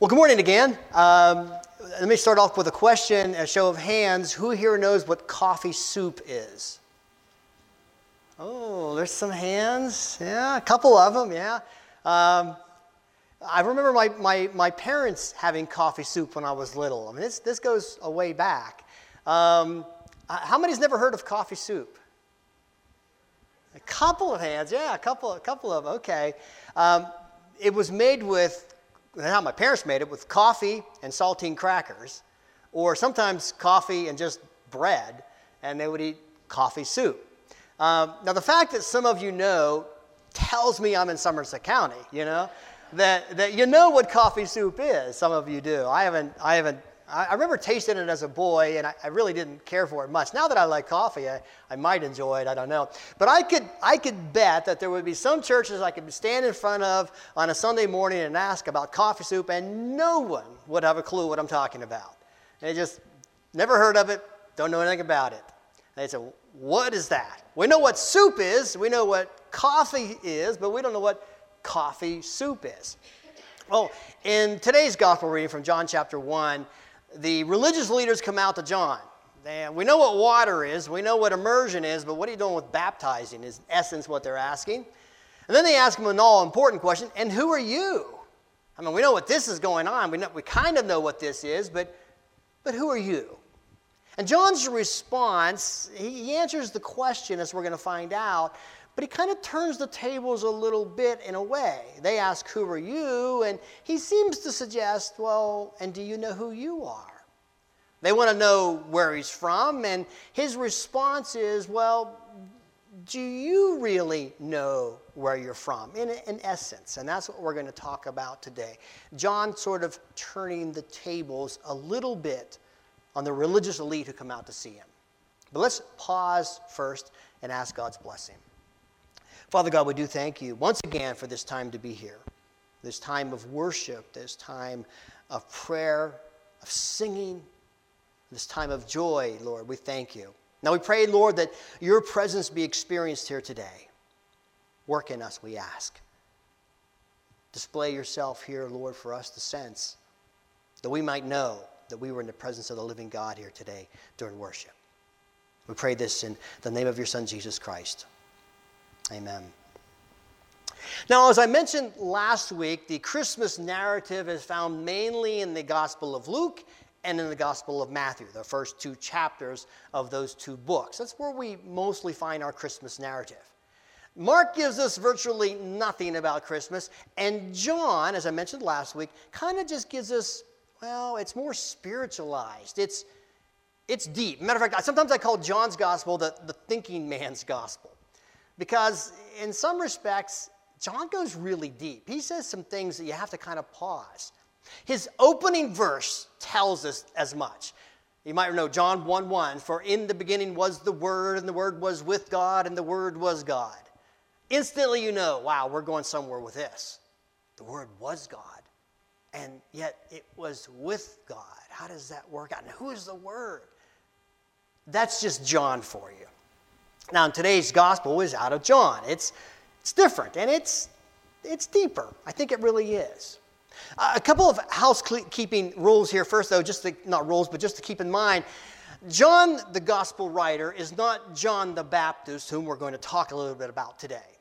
Well, good morning again. Um, let me start off with a question, a show of hands. Who here knows what coffee soup is? Oh, there's some hands. Yeah, a couple of them, yeah. Um, I remember my, my, my parents having coffee soup when I was little. I mean, this, this goes a way back. Um, how many's never heard of coffee soup? A couple of hands, yeah, a couple, a couple of them, okay. Um, it was made with, how my parents made it, with coffee and saltine crackers, or sometimes coffee and just bread, and they would eat coffee soup. Um, now, the fact that some of you know tells me I'm in Somerset County, you know, that, that you know what coffee soup is. Some of you do. I haven't, I haven't I, remember tasting it as a boy, and I, I, really didn't care for it much. Now that I like coffee, I, I might enjoy it. I don't know. But I could, I could bet that there would be some churches I could stand in front of on a Sunday morning and ask about coffee soup, and no one would have a clue what I'm talking about. They just never heard of it, don't know anything about it. They say, What is that? We know what soup is, we know what coffee is, but we don't know what coffee soup is. Well, in today's gospel reading from John chapter 1, the religious leaders come out to John. And we know what water is, we know what immersion is, but what are you doing with baptizing is in essence what they're asking. And then they ask him an all important question and who are you? I mean, we know what this is going on. We, know, we kind of know what this is, but, but who are you? And John's response, he answers the question as we're going to find out, but he kind of turns the tables a little bit in a way. They ask, Who are you? And he seems to suggest, Well, and do you know who you are? They want to know where he's from, and his response is, Well, do you really know where you're from? In, in essence, and that's what we're going to talk about today. John sort of turning the tables a little bit on the religious elite who come out to see him. But let's pause first and ask God's blessing. Father God, we do thank you once again for this time to be here, this time of worship, this time of prayer, of singing, this time of joy, Lord. We thank you. Now we pray, Lord, that your presence be experienced here today. Work in us, we ask. Display yourself here, Lord, for us to sense, that we might know that we were in the presence of the living God here today during worship. We pray this in the name of your Son, Jesus Christ. Amen. Now, as I mentioned last week, the Christmas narrative is found mainly in the Gospel of Luke and in the Gospel of Matthew, the first two chapters of those two books. That's where we mostly find our Christmas narrative. Mark gives us virtually nothing about Christmas, and John, as I mentioned last week, kind of just gives us, well, it's more spiritualized. It's, it's deep. Matter of fact, sometimes I call John's gospel the, the thinking man's gospel because in some respects, John goes really deep. He says some things that you have to kind of pause. His opening verse tells us as much. You might know John 1 1 For in the beginning was the Word, and the Word was with God, and the Word was God. Instantly, you know, wow, we're going somewhere with this. The Word was God, and yet it was with God. How does that work out? And who is the Word? That's just John for you. Now, in today's gospel is out of John. It's, it's different and it's, it's deeper. I think it really is. Uh, a couple of housekeeping rules here first, though, just to, not rules, but just to keep in mind. John, the gospel writer, is not John the Baptist, whom we're going to talk a little bit about today.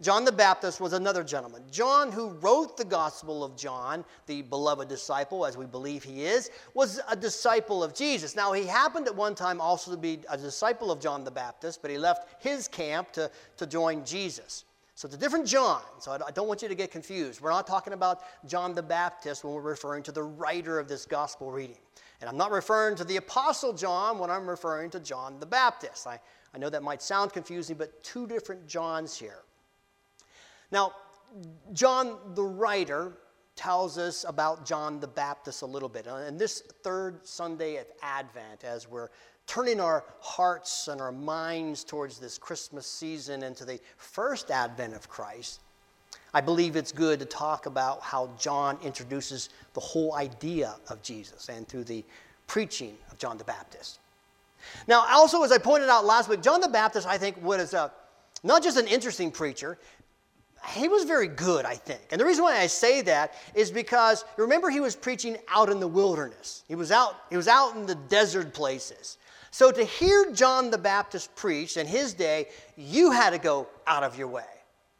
John the Baptist was another gentleman. John, who wrote the Gospel of John, the beloved disciple, as we believe he is, was a disciple of Jesus. Now, he happened at one time also to be a disciple of John the Baptist, but he left his camp to, to join Jesus. So it's a different John. So I don't want you to get confused. We're not talking about John the Baptist when we're referring to the writer of this gospel reading. And I'm not referring to the Apostle John when I'm referring to John the Baptist. I, I know that might sound confusing, but two different Johns here. Now, John the writer tells us about John the Baptist a little bit. And this third Sunday of Advent, as we're turning our hearts and our minds towards this Christmas season and to the first advent of Christ, I believe it's good to talk about how John introduces the whole idea of Jesus and through the preaching of John the Baptist. Now, also, as I pointed out last week, John the Baptist, I think, was a, not just an interesting preacher, he was very good, I think. And the reason why I say that is because remember he was preaching out in the wilderness. He was out, he was out in the desert places. So to hear John the Baptist preach in his day, you had to go out of your way.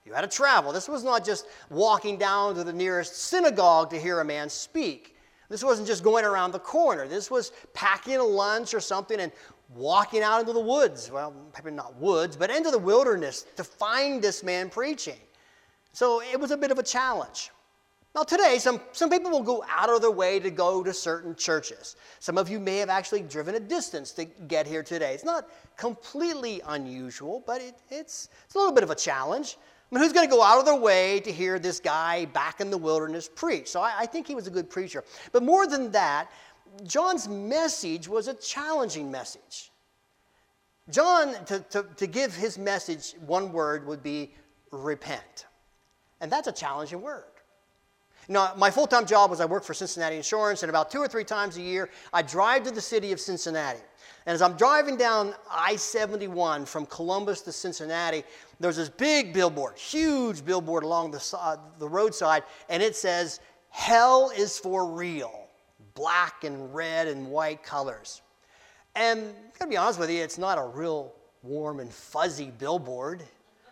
You had to travel. This was not just walking down to the nearest synagogue to hear a man speak. This wasn't just going around the corner. This was packing a lunch or something and walking out into the woods. Well, maybe not woods, but into the wilderness to find this man preaching. So it was a bit of a challenge. Now, today, some, some people will go out of their way to go to certain churches. Some of you may have actually driven a distance to get here today. It's not completely unusual, but it, it's, it's a little bit of a challenge. I mean, who's going to go out of their way to hear this guy back in the wilderness preach? So I, I think he was a good preacher. But more than that, John's message was a challenging message. John, to, to, to give his message one word would be repent. And that's a challenging word. Know, my full time job was I worked for Cincinnati Insurance, and about two or three times a year, I drive to the city of Cincinnati. And as I'm driving down I 71 from Columbus to Cincinnati, there's this big billboard, huge billboard along the, the roadside, and it says, Hell is for real, black and red and white colors. And I'm gonna be honest with you, it's not a real warm and fuzzy billboard.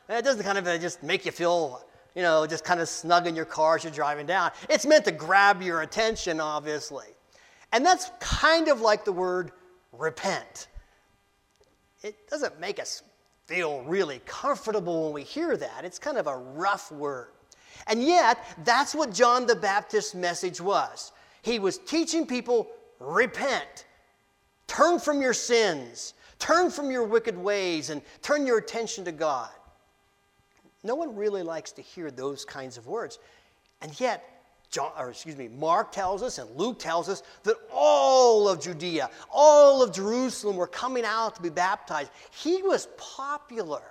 It doesn't kind of uh, just make you feel you know, just kind of snug in your car as you're driving down. It's meant to grab your attention, obviously. And that's kind of like the word repent. It doesn't make us feel really comfortable when we hear that. It's kind of a rough word. And yet, that's what John the Baptist's message was. He was teaching people repent, turn from your sins, turn from your wicked ways, and turn your attention to God. No one really likes to hear those kinds of words. And yet, John, or excuse me, Mark tells us and Luke tells us that all of Judea, all of Jerusalem were coming out to be baptized. He was popular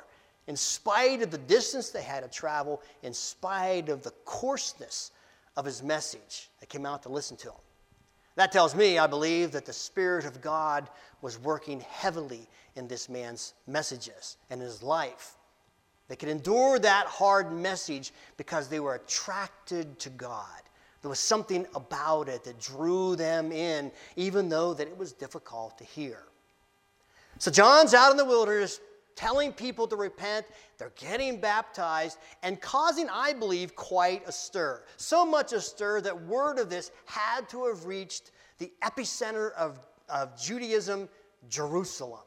in spite of the distance they had to travel, in spite of the coarseness of his message that came out to listen to him. That tells me, I believe, that the Spirit of God was working heavily in this man's messages and his life. They could endure that hard message because they were attracted to God. There was something about it that drew them in, even though that it was difficult to hear. So John's out in the wilderness telling people to repent. They're getting baptized and causing, I believe, quite a stir. So much a stir that word of this had to have reached the epicenter of, of Judaism, Jerusalem.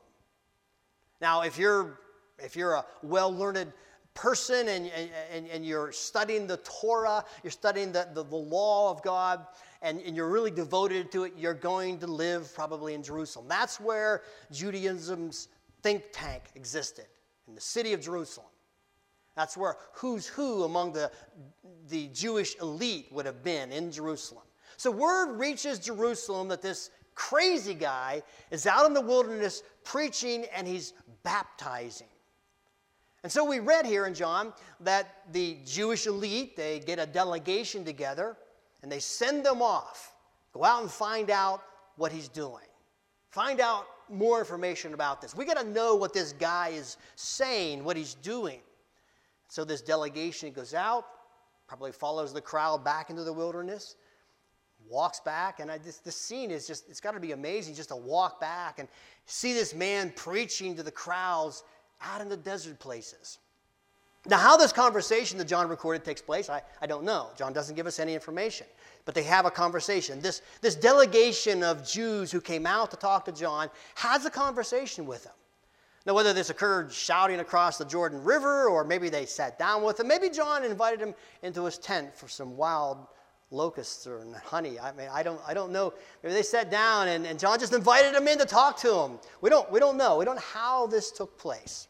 Now, if you're if you're a well learned person and, and, and you're studying the Torah, you're studying the, the, the law of God, and, and, you're really devoted to it, you're going to live probably in Jerusalem. That's where Judaism's think tank existed, in the city of Jerusalem. That's where who's who among the, the Jewish elite would have been in Jerusalem. So word reaches Jerusalem that this crazy guy is out in the wilderness preaching and he's baptizing. And so we read here in John that the Jewish elite, they get a delegation together and they send them off. Go out and find out what he's doing. Find out more information about this. We got to know what this guy is saying, what he's doing. So this delegation goes out, probably follows the crowd back into the wilderness, walks back, and I, this, scene is just, it's got to be amazing just to walk back and see this man preaching to the crowds out in the desert places. Now, how this conversation that John recorded takes place, I, I don't know. John doesn't give us any information. But they have a conversation. This, this delegation of Jews who came out to talk to John has a conversation with him. Now, whether this occurred shouting across the Jordan River or maybe they sat down with him, maybe John invited him into his tent for some wild locusts or honey. I mean, I don't, I don't know. Maybe they sat down and, and John just invited them in to talk to him. We don't, we don't know. We don't know how this took place.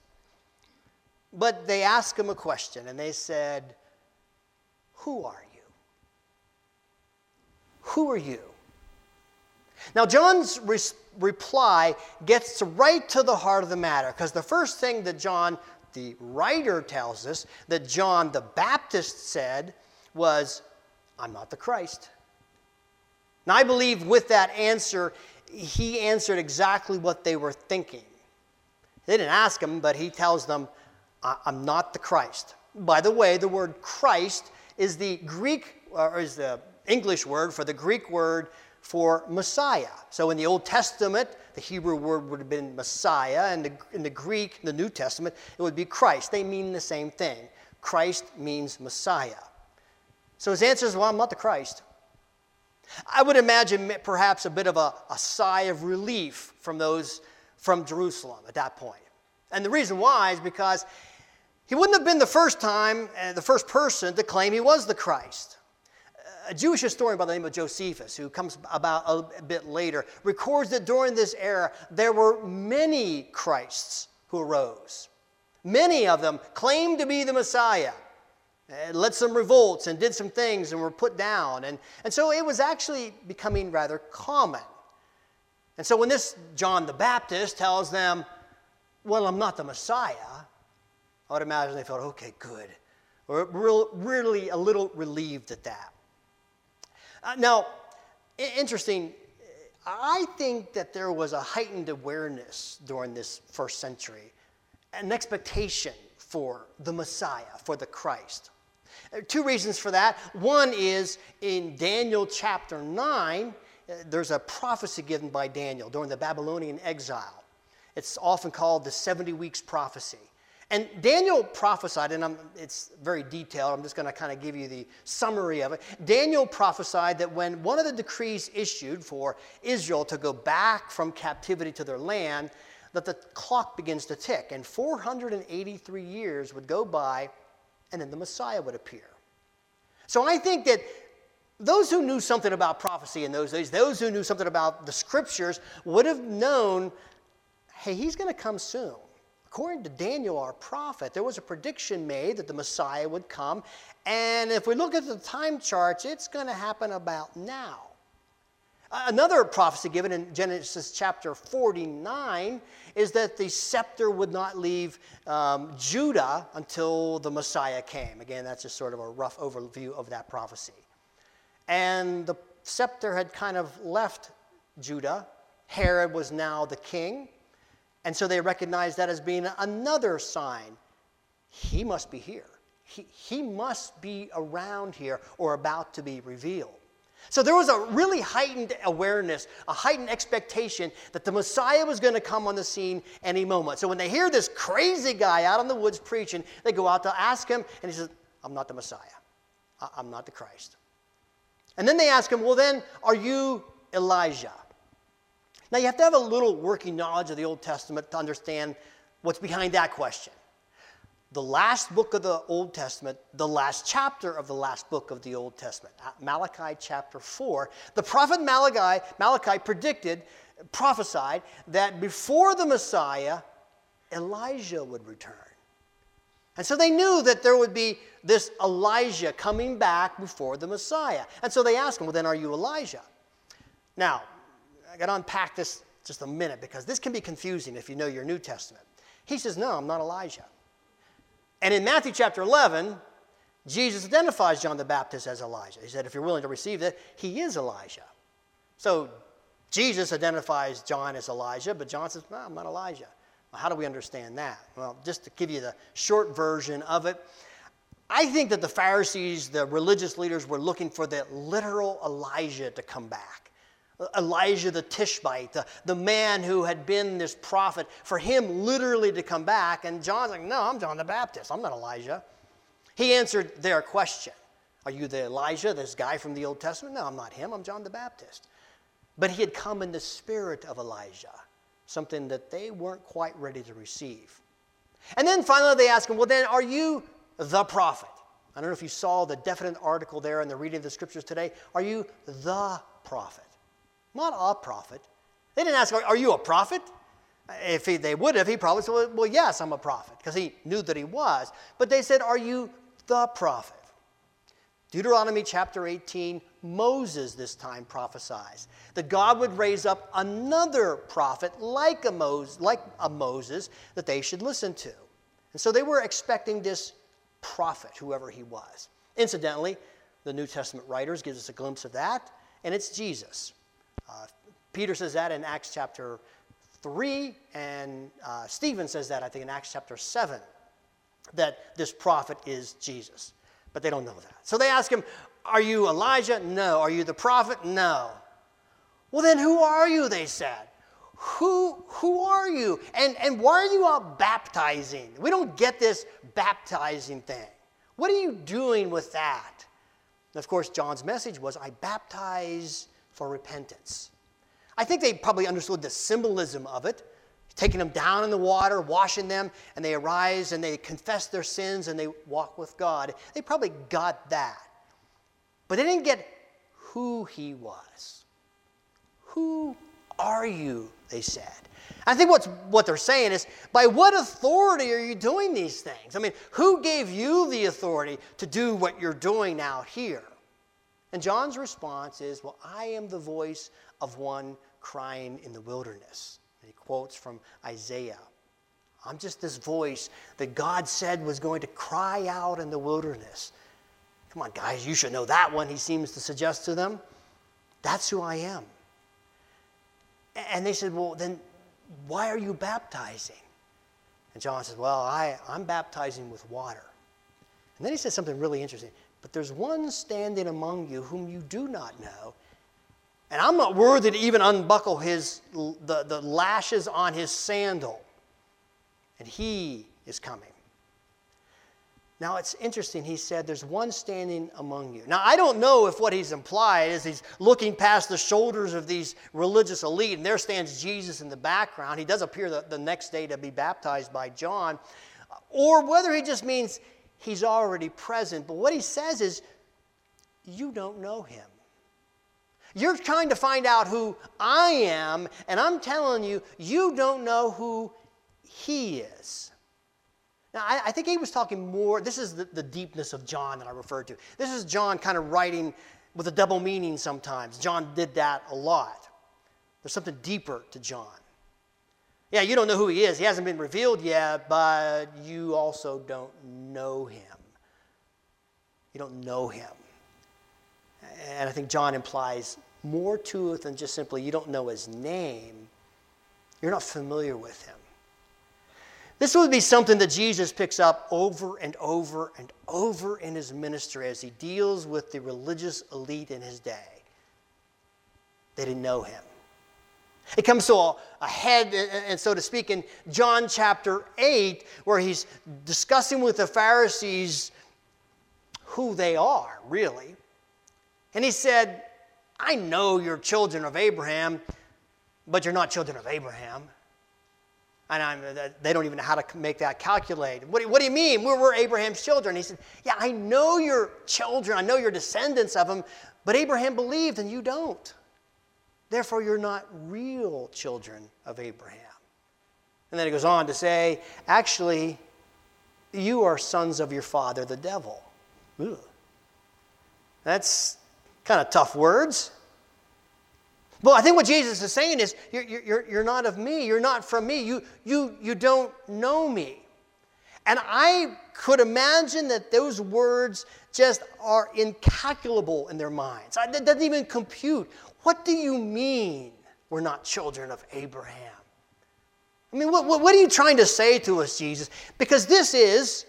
But they asked him a question and they said, Who are you? Who are you? Now, John's re- reply gets right to the heart of the matter because the first thing that John, the writer, tells us that John the Baptist said was, I'm not the Christ. And I believe with that answer, he answered exactly what they were thinking. They didn't ask him, but he tells them, I'm not the Christ. By the way, the word Christ is the Greek, or is the English word for the Greek word for Messiah. So in the Old Testament, the Hebrew word would have been Messiah, and in the Greek, the New Testament, it would be Christ. They mean the same thing. Christ means Messiah. So his answer is, Well, I'm not the Christ. I would imagine perhaps a bit of a, a sigh of relief from those from Jerusalem at that point. And the reason why is because he wouldn't have been the first time, uh, the first person to claim he was the Christ. A Jewish historian by the name of Josephus, who comes about a bit later, records that during this era there were many Christs who arose. Many of them claimed to be the Messiah, led some revolts and did some things and were put down. And, and so it was actually becoming rather common. And so when this John the Baptist tells them, Well, I'm not the Messiah, I would imagine they felt, Okay, good. Or really a little relieved at that. Uh, now, interesting, I think that there was a heightened awareness during this first century, an expectation for the Messiah, for the Christ. Two reasons for that. One is in Daniel chapter 9, uh, there's a prophecy given by Daniel during the Babylonian exile. It's often called the 70 weeks prophecy. And Daniel prophesied, and I'm, it's very detailed, I'm just going to kind of give you the summary of it. Daniel prophesied that when one of the decrees issued for Israel to go back from captivity to their land, that the clock begins to tick, and 483 years would go by and then the Messiah would appear. So I think that those who knew something about prophecy in those days, those who knew something about the scriptures, would have known hey, he's going to come soon. According to Daniel, our prophet, there was a prediction made that the Messiah would come. And if we look at the time charts, it's going to happen about now. Another prophecy given in Genesis chapter 49 is that the scepter would not leave um, Judah until the Messiah came. Again, that's just sort of a rough overview of that prophecy. And the scepter had kind of left Judah. Herod was now the king. And so they recognized that as being another sign. He must be here. He, he must be around here or about to be revealed. So there was a really heightened awareness, a heightened expectation that the Messiah was going to come on the scene any moment. So when they hear this crazy guy out in the woods preaching, they go out to ask him, and he says, I'm not the Messiah. I'm not the Christ. And then they ask him, Well, then, are you Elijah? Now, you have to have a little working knowledge of the Old Testament to understand what's behind that question the last book of the Old Testament, the last chapter of the last book of the Old Testament, Malachi chapter 4, the prophet Malachi, Malachi predicted, prophesied that before the Messiah, Elijah would return. And so they knew that there would be this Elijah coming back before the Messiah. And so they asked him, Well, then are you Elijah? Now, I got to unpack this just a minute because this can be confusing if you know your New Testament. He says, No, I'm not Elijah. And in Matthew chapter 11, Jesus identifies John the Baptist as Elijah. He said, if you're willing to receive it, he is Elijah. So Jesus identifies John as Elijah, but John says, no, I'm not Elijah. Well, how do we understand that? Well, just to give you the short version of it, I think that the Pharisees, the religious leaders, were looking for the literal Elijah to come back. Elijah the Tishbite, the, the man who had been this prophet, for him literally to come back. And John's like, No, I'm John the Baptist. I'm not Elijah. He answered their question Are you the Elijah, this guy from the Old Testament? No, I'm not him. I'm John the Baptist. But he had come in the spirit of Elijah, something that they weren't quite ready to receive. And then finally they ask him, Well, then, are you the prophet? I don't know if you saw the definite article there in the reading of the scriptures today. Are you the prophet? Not a prophet. They didn't ask, Are you a prophet? If he, they would have, he probably said, Well, yes, I'm a prophet, because he knew that he was. But they said, Are you the prophet? Deuteronomy chapter 18, Moses this time prophesies that God would raise up another prophet like a, Moses, like a Moses that they should listen to. And so they were expecting this prophet, whoever he was. Incidentally, the New Testament writers gives us a glimpse of that, and it's Jesus. Uh, Peter says that in Acts chapter 3, and uh, Stephen says that, I think, in Acts chapter 7. that this prophet is Jesus. But they don't know that. So they ask him, Are you Elijah? No. Are you the prophet? No. Well, then who are you? They said. Who, who are you? And, and why are you out baptizing? We don't get this baptizing thing. What are you doing with that? And of course, John's message was I baptize for repentance. I think they probably understood the symbolism of it, taking them down in the water, washing them, and they arise and they confess their sins and they walk with God. They probably got that. But they didn't get who he was. Who are you? They said. I think what's, what they're saying is, by what authority are you doing these things? I mean, who gave you the authority to do what you're doing out here? And John's response is, Well, I am the voice of one crying in the wilderness. And he quotes from Isaiah. I'm just this voice that God said was going to cry out in the wilderness. Come on, guys, you should know that one, he seems to suggest to them. That's who I am. And they said, Well, then why are you baptizing? And John says, Well, I, I'm baptizing with water. And then he says something really interesting. But there's one standing among you whom you do not know. And I'm not worthy to even unbuckle his, the, the lashes on his sandal. And he is coming. Now it's interesting, he said, There's one standing among you. Now I don't know if what he's implied is he's looking past the shoulders of these religious elite, and there stands Jesus in the background. He does appear the, the next day to be baptized by John, or whether he just means he's already present. But what he says is, You don't know him. You're trying to find out who I am, and I'm telling you, you don't know who he is. Now, I, I, think he was talking more, this is the, the deepness of John that I referred to. This is John kind of writing with a double meaning sometimes. John did that a lot. There's something deeper to John. Yeah, you don't know who he is. He hasn't been revealed yet, but you also don't know him. You don't know him. And I think John implies more to it than just simply you don't know his name. You're not familiar with him. This would be something that Jesus picks up over and over and over in his ministry as he deals with the religious elite in his day. They didn't know him. It comes to a head, and so to speak, in John chapter 8, where he's discussing with the Pharisees who they are, really. And he said, I know you're children of Abraham, but you're not children of Abraham. And I'm, uh, they don't even know how to make that calculate. What do, what do you mean? We're, we're Abraham's children. He said, Yeah, I know you're children. I know you're descendants of him, but Abraham believed and you don't. Therefore, you're not real children of Abraham. And then he goes on to say, Actually, you are sons of your father, the devil. That's kind of tough words. Well, I think what Jesus is saying is, you're, you're, you're not of me. You're not from me. You, you, you don't know me. And I could imagine that those words just are incalculable in their minds. It doesn't even compute. What do you mean we're not children of Abraham? I mean, what, what, what are you trying to say to us, Jesus? Because this is,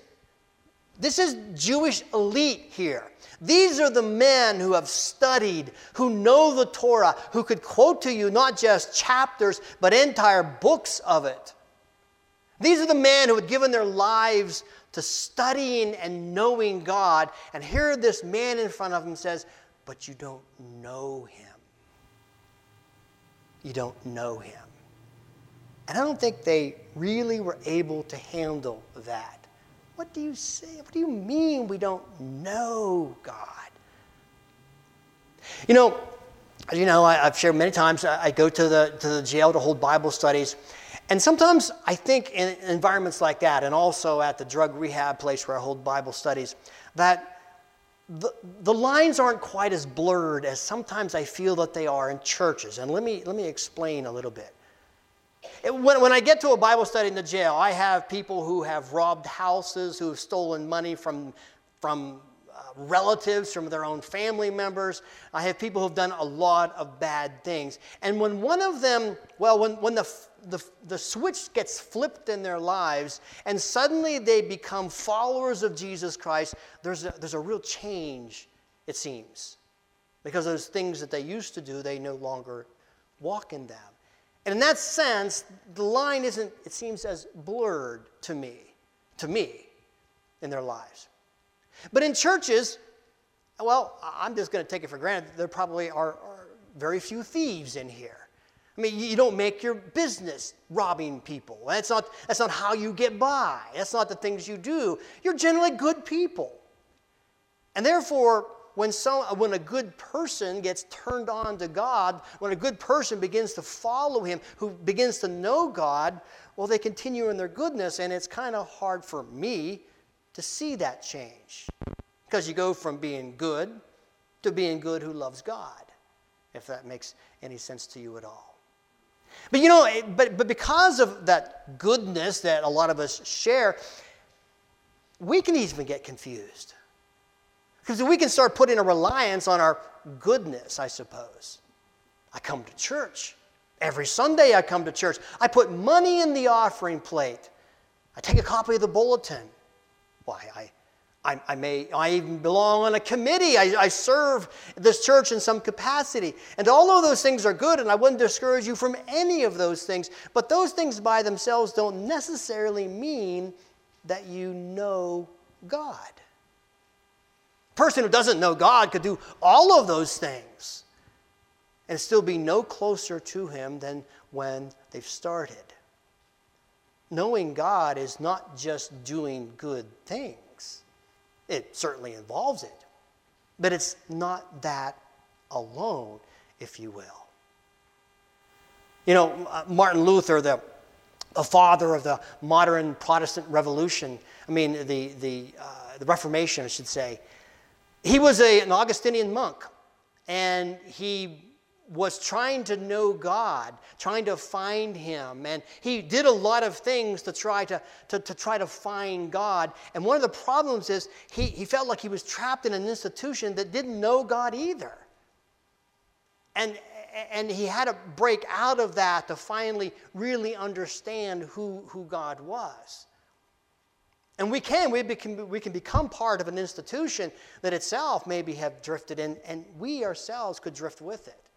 this is Jewish elite here. These are the men who have studied, who know the Torah, who could quote to you not just chapters, but entire books of it. These are the men who had given their lives to studying and knowing God. And here this man in front of them says, But you don't know him. You don't know him. And I don't think they really were able to handle that. What do you say? What do you mean we don't know God? You know, as you know, I, have shared many times, I, I go to the, to the jail to hold Bible studies. And sometimes I think in environments like that, and also at the drug rehab place where I hold Bible studies, that the, the lines aren't quite as blurred as sometimes I feel that they are in churches. And let me, let me explain a little bit. When, when I get to a Bible study in the jail, I have people who have robbed houses, who have stolen money from, from Uh, relatives, from their own family members. I have people who've done a lot of bad things. And when one of them, well, when, when the, the, the switch gets flipped in their lives and suddenly they become followers of Jesus Christ, there's a, there's a real change, it seems. Because those things that they used to do, they no longer walk in them. And in that sense, the line isn't, it seems, as blurred to me, to me, in their lives. But in churches, well, I'm just going to take it for granted, there probably are, are very few thieves in here. I mean, you don't make your business robbing people. That's not, that's not how you get by. That's not the things you do. You're generally good people. And therefore, when, so, when a good person gets turned on to God, when a good person begins to follow Him, who begins to know God, well, they continue in their goodness, and it's kind of hard for me to see that change. Because you go from being good to being good who loves God, if that makes any sense to you at all. But you know, but, but because of that goodness that a lot of us share, we can even get confused. Because we can start putting a reliance on our goodness, I suppose. I come to church. Every Sunday I come to church. I put money in the offering plate. I take a copy of the bulletin. Why, I, I, I, may, I even belong on a committee. I, I serve this church in some capacity. And all of those things are good, and I wouldn't discourage you from any of those things. But those things by themselves don't necessarily mean that you know God. A person who doesn't know God could do all of those things and still be no closer to Him than when they've started knowing God is not just doing good things. It certainly involves it, but it's not that alone, if you will. You know, uh, Martin Luther, the, the father of the modern Protestant Revolution, I mean, the, the, uh, the Reformation, I should say, he was a, an Augustinian monk, and he was trying to know God, trying to find Him. And he did a lot of things to try to, to, to, try to find God. And one of the problems is he, he felt like he was trapped in an institution that didn't know God either. And, and he had to break out of that to finally really understand who, who God was. And we can, we, can, we can become part of an institution that itself maybe have drifted in, and we ourselves could drift with it.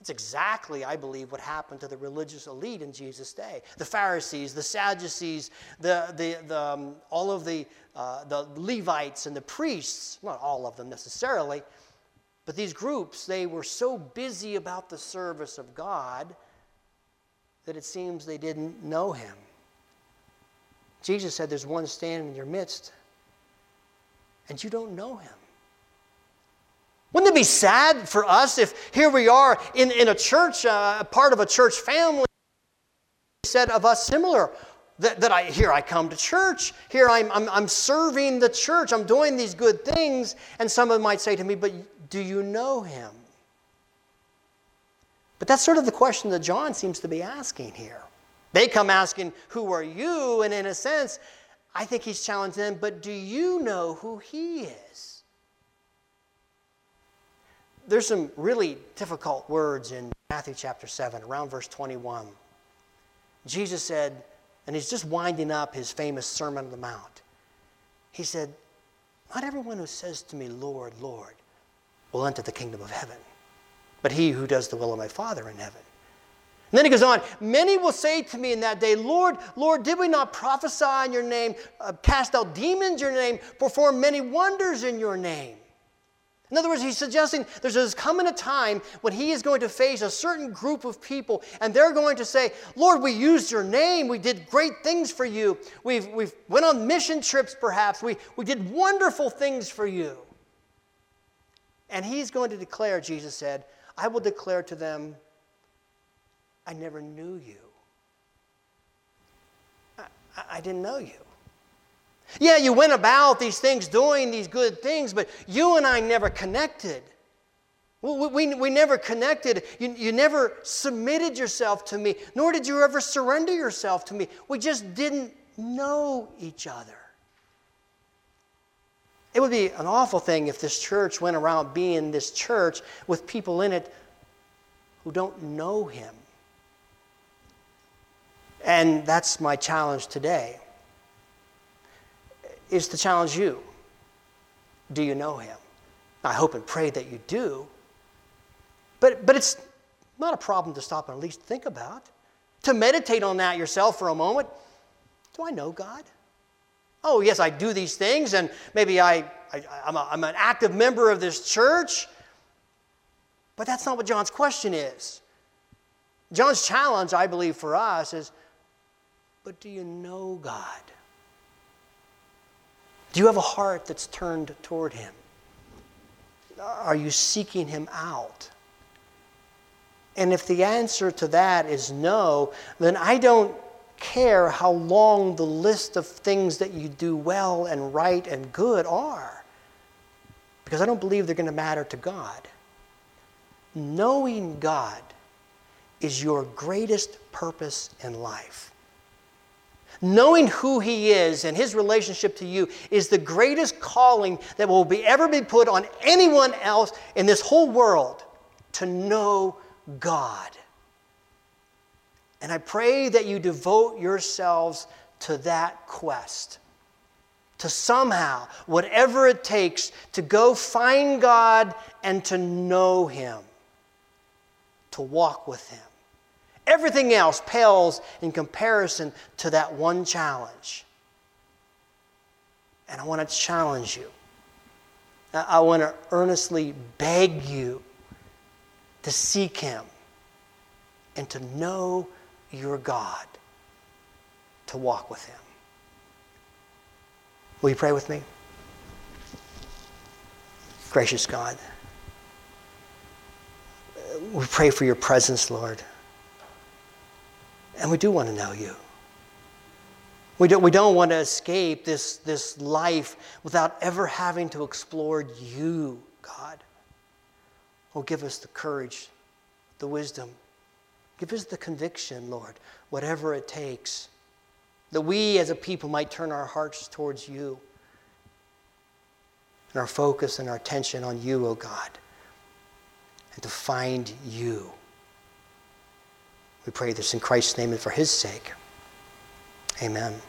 It's exactly, I believe, what happened to the religious elite in Jesus' day. The Pharisees, the Sadducees, the, the, the um, all of the, uh, the Levites and the priests, not all of them necessarily, but these groups, they were so busy about the service of God that it seems they didn't know Him. Jesus said, There's one standing in your midst, and you don't know Him. Wouldn't it be sad for us if here we are in, in a church, uh, part of a church family, said of us similar? That, that I here I come to church, here I'm, I'm, I'm serving the church, I'm doing these good things, and someone might say to me, But do you know him? But that's sort of the question that John seems to be asking here. They come asking, Who are you? And in a sense, I think he's challenging them, But do you know who he is? There's some really difficult words in Matthew chapter 7, around verse 21. Jesus said, and he's just winding up his famous Sermon on the Mount. He said, Not everyone who says to me, Lord, Lord, will enter the kingdom of heaven, but he who does the will of my Father in heaven. And then he goes on, Many will say to me in that day, Lord, Lord, did we not prophesy in your name, uh, cast out demons in your name, perform many wonders in your name? In other words, he's suggesting there's coming a time when he is going to face a certain group of people, and they're going to say, Lord, we used your name. We did great things for you. We've, we've went on mission trips, perhaps. We, we did wonderful things for you. And he's going to declare, Jesus said, I will declare to them, I never knew you. I, I didn't know you. Yeah, you went about these things doing these good things, but you and I never connected. We, we, we never connected. You, you never submitted yourself to me, nor did you ever surrender yourself to me. We just didn't know each other. It would be an awful thing if this church went around being this church with people in it who don't know Him. And that's my challenge today. Is to challenge you. Do you know Him? I hope and pray that you do. But, but it's not a problem to stop and at least think about. To meditate on that yourself for a moment. Do I know God? Oh, yes, I do these things, and maybe I, I, I'm, a, I'm an active member of this church. But that's not what John's question is. John's challenge, I believe, for us is but do you know God? Do you have a heart that's turned toward Him? Are you seeking Him out? And if the answer to that is no, then I don't care how long the list of things that you do well and right and good are, because I don't believe they're going to matter to God. Knowing God is your greatest purpose in life. Knowing who He is and His relationship to you is the greatest calling that will be, ever be put on anyone else in this whole world to know God. And I pray that you devote yourselves to that quest. To somehow, whatever it takes, to go find God and to know Him, to walk with Him. Everything else pales in comparison to that one challenge. And I want to challenge you. I want to earnestly beg you to seek Him and to know your God, to walk with Him. Will you pray with me? Gracious God, we pray for your presence, Lord. And we do want to know you. We don't, we don't want to escape this, this life without ever having to explore you, God. Oh, give us the courage, the wisdom. Give us the conviction, Lord, whatever it takes, that we as a people might turn our hearts towards you and our focus and our attention on you, O oh God, and to find you. We pray this in Christ's name and for his sake. Amen.